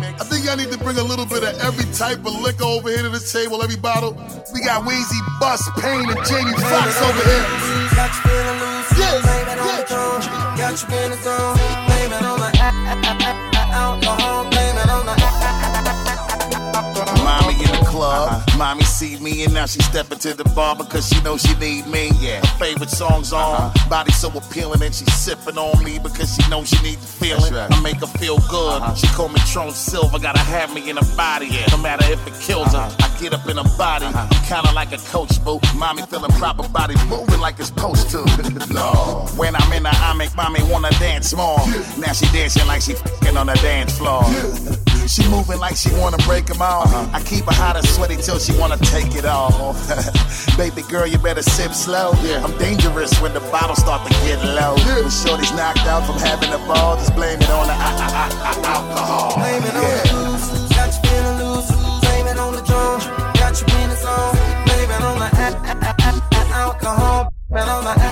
I think y'all need to bring a little bit of every type of liquor over here to the table, every bottle. We got Weezy, Bust, Payne, and Jamie Foxx over here. Got you feeling loose, Yes, blame it on the tone. Got you in the zone, blame it on alcohol, see me and now she stepping to the bar because she know she need me. Yeah. Her favorite songs on. Uh-huh. Body so appealing and she sipping on me because she knows she need the feeling. I make her feel good. Uh-huh. She call me Tron Silver. Gotta have me in her body. Yeah. No matter if it kills her. Uh-huh. I get up in her body. I'm Kinda like a coach boo. Mommy feeling proper body moving like it's supposed to. [laughs] no. When I'm in her, I make mommy wanna dance more. Now she dancing like she fing on the dance floor. She moving like she wanna break them off. Uh-huh. I keep her hot and sweaty till she wanna take it off. [laughs] Baby girl, you better sip slow. I'm dangerous when the bottles start to get low. When shorty's knocked out from having a ball, just blame it on the alcohol. Blame it on the booze, got you feeling loose. Blame it on the drum, got you in the zone. Blame it on the alcohol, blame it on the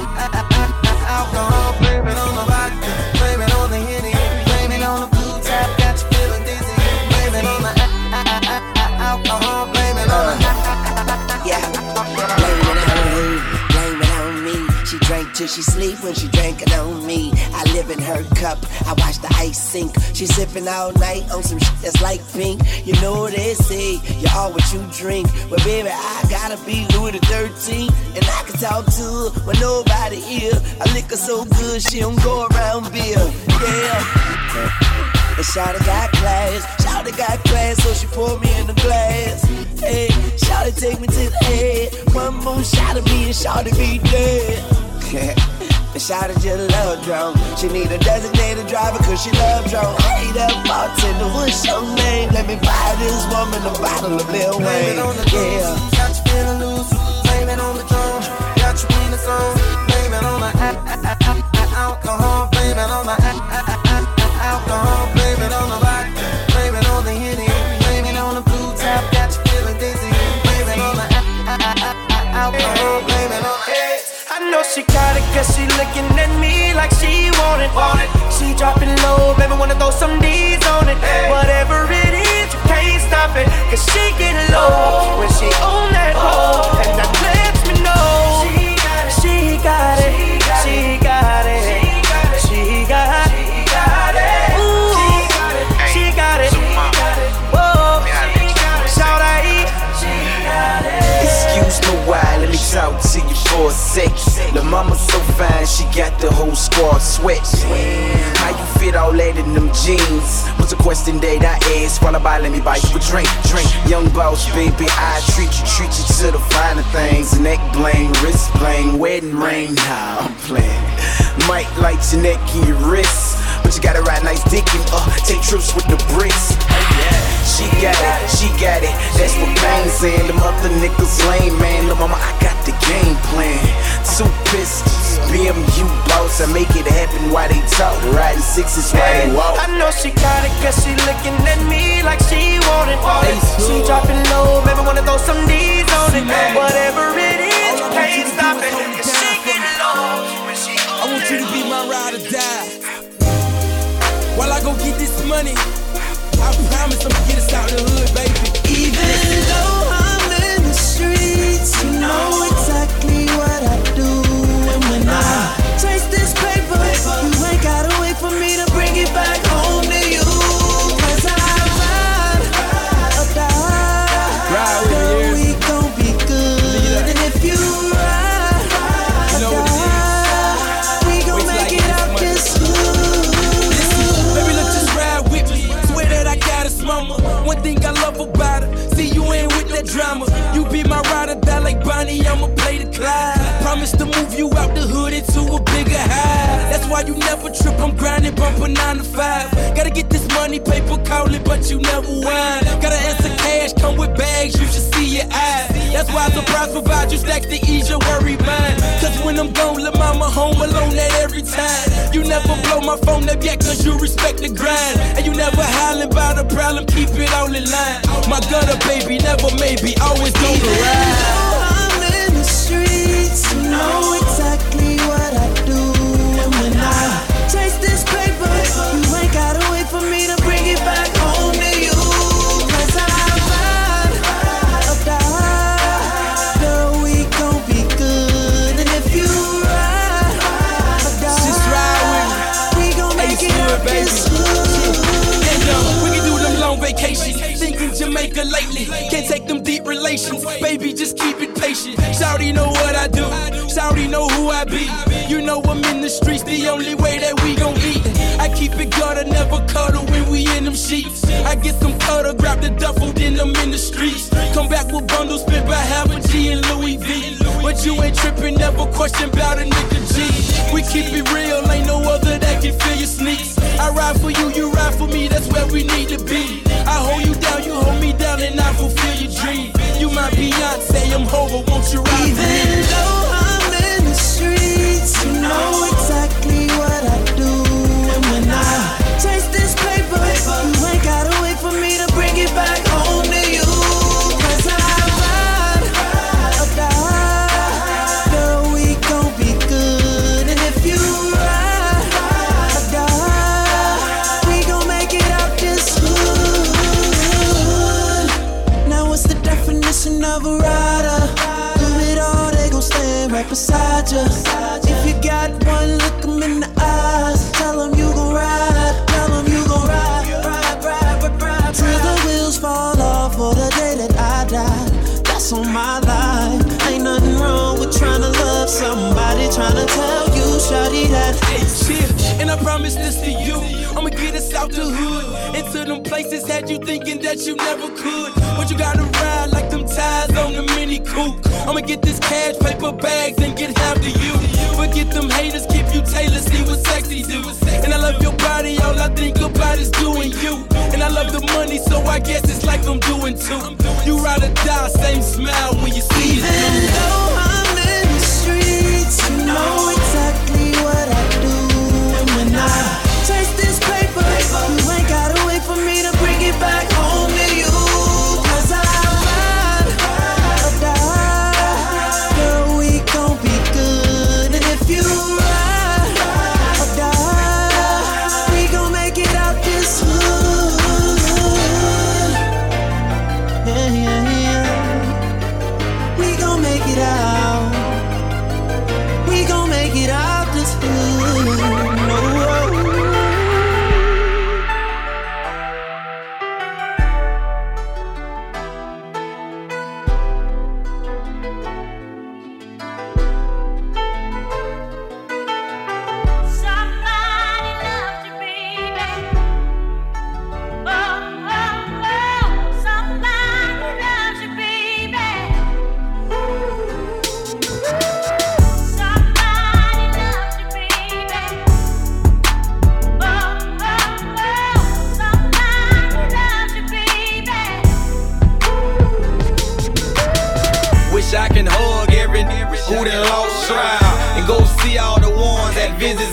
till she sleep when she drank it on me. I live in her cup, I watch the ice sink. She sipping all night on some shit that's like pink. You know they say, you are all what you drink. But baby, I gotta be Louis the 13th. And I can talk to her when nobody here. I lick her so good, she don't go around beer. Yeah. And Shawty got class, Shawty got class, so she poured me in the glass. Hey, Shawty take me to the head. One more shot of me and Shawty be dead. And Shawty just love drone. She need a designated driver cause she love drone. Hey, that bartender, what's your name? Let me buy this woman a bottle of Lil Blame Wayne. it on the Yeah. got you feeling loose. Blame it on the drum, got you the zone. Blame it on the alcohol, blame it on the She got it cause she looking at me like she want it. Want it. She dropping low, baby wanna throw some D's on it. Whatever it is, you can't stop it. Cause she get low when she on that hoe. And that lets me know she got it. She got it. She the whole squad sweat. How you fit all that in them jeans? What's a question that I ask? Wanna buy, let me buy you a drink, drink. Young boss, baby, I treat you, treat you to the finer things. Neck bling, wrist bling, wedding ring. Nah, I'm playing. Might light your neck and your wrist. But you gotta ride nice dick and uh, take trips with the bricks. She got it, she got it. That's what Bang saying. Them other niggas lame, man. Look, mama, I got the game plan. Two pistols, BMU boss. I make it happen while they talk. Riding sixes while they walk. I know she got it cause she looking at me like she want it. She dropping low, baby wanna throw some D's on it. Whatever it is, you can't stop it. Cause she get low when she I want you to be my ride or die. While I go get this money, I promise I'm gonna get us out of the hood, baby. Even though I'm in the streets, you know exactly what I do. And when I chase this move you out the hood into a bigger high. That's why you never trip, I'm grinding, bumping nine to five. Gotta get this money, paper calling, but you never whine. Gotta answer cash, come with bags, you should see your eyes. That's why surprise provide you stacks to ease your worry mind. Cause when I'm gone, let mama home alone at every time. You never blow my phone up yet, cause you respect the grind. And you never hollering about a problem, keep it all in line. My gutter, baby, never maybe, always on the ride. I'm in the streets, you know exactly what I do. And when I chase this paper, you ain't gotta wait for me to bring it back home to you. 'Cause I ride or die, girl, we gon' be good. And if you ride or die, Just ride with we gon' Hey, make it see baby. this hood. And um, we can do them long vacations. Thinking Jamaica lately. Can't take them deep relations. Baby, just keep it patient. Shawty know what I do. Shawty know who I be. You know I'm in the streets, the only way that we gon' eat. I keep it gutter, never cuddle when we in them sheets. I get some cutter, grab the duffel, then I'm in the streets. Come back with bundles, spent by half a G in Louis V. But you ain't trippin', never question about a nigga G. We keep it real, ain't no other that can feel your sneaks. I ride for you, you ride for me, that's where we need to be. I hold you down, you Beyonce, I'm Hova, won't you ride? Even promise this to you. I'ma get us out the hood. Into them places had you thinking that you never could. But you gotta ride like them ties on the mini coupe. I'ma get this cash, paper bags, and get half to you. Forget them haters, keep you tailored, see what sexy do. And I love your body, all I think about is doing you. And I love the money, so I guess it's like I'm doing too. You ride or die, same smile when you see it. Even though I'm in the streets, you know exactly what I do. I chase this paper, you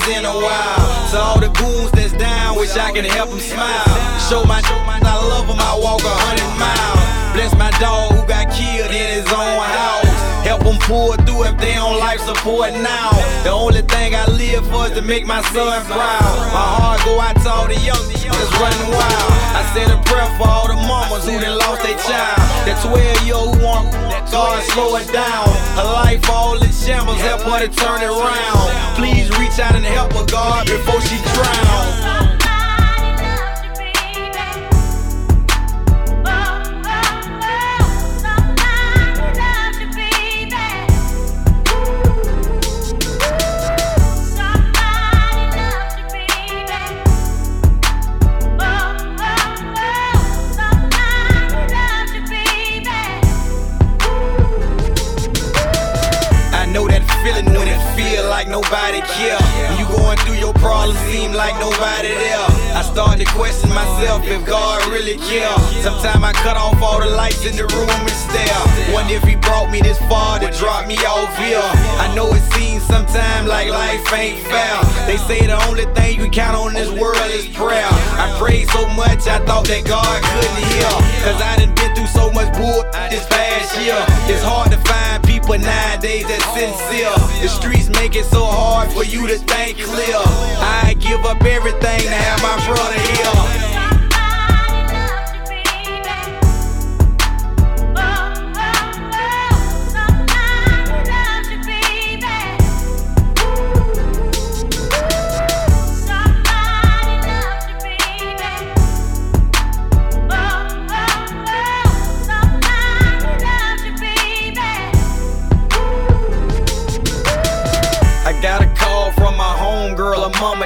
in a while. To all the goons that's down, wish I can help them smile. Show my I love them, I walk a hundred miles. Bless my dog who got killed in his own house. Help them pull through if they on life support now. The only thing I live for is to make my son proud. My heart go out to all the young that's running wild. I said a prayer for all the mamas who done lost their child. That 12 year old want God slow it down. Her life all in shambles, help her to turn it around. Please reach out and help her, God, before she drown. Care. When you going through your problems, seem like nobody there. I started to question myself if God really care. Sometimes I cut off all the lights in the room and stare. Wonder if He brought me this far to drop me off here. I know it seems sometimes like life ain't fair. They say the only thing you count on in this world is prayer. I prayed so much I thought that God couldn't hear. Cause I done been through so much bull this past year. It's hard to find people nowadays that's sincere. The streets make it so hard for you to think clear. I give up everything to have my brother here.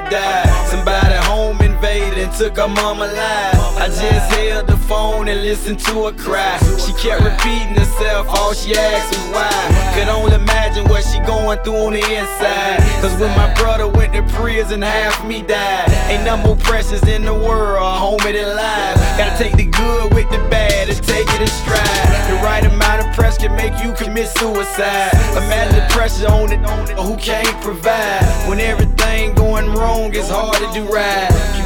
Died. Somebody and took her mama life. I just held the phone and listened to her cry. She kept repeating herself, all she asked was why. Could only imagine what she going through on the inside. Cause when my brother went to prison, half me died. Ain't no more precious in the world, homie that lies. Gotta take the good with the bad and take it in stride. The right amount of pressure can make you commit suicide. Imagine the pressure on it, on it, who can't provide. When everything going wrong, it's hard to do right.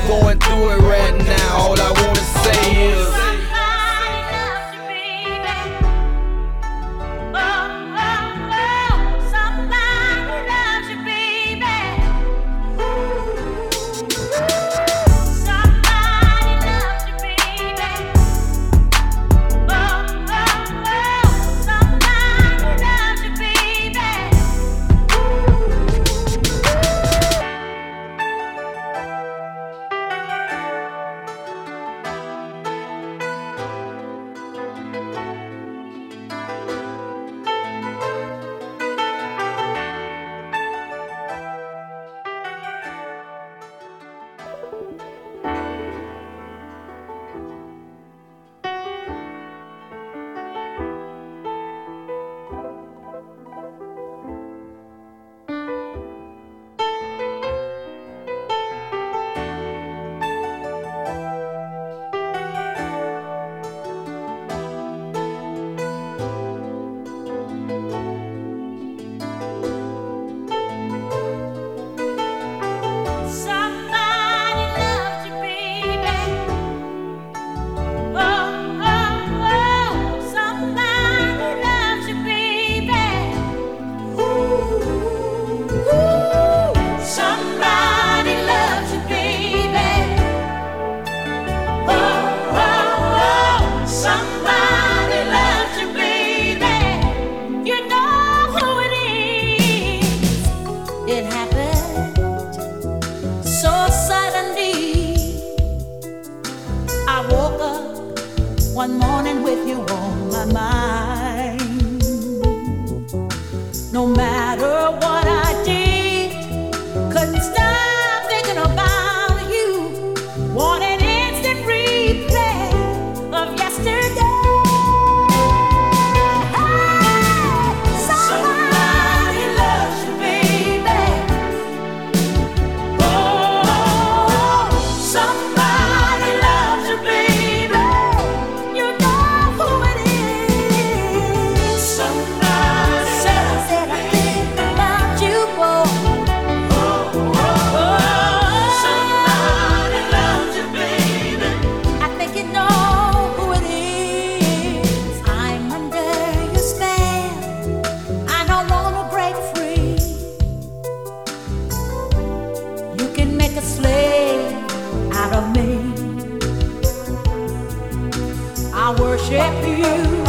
Worship you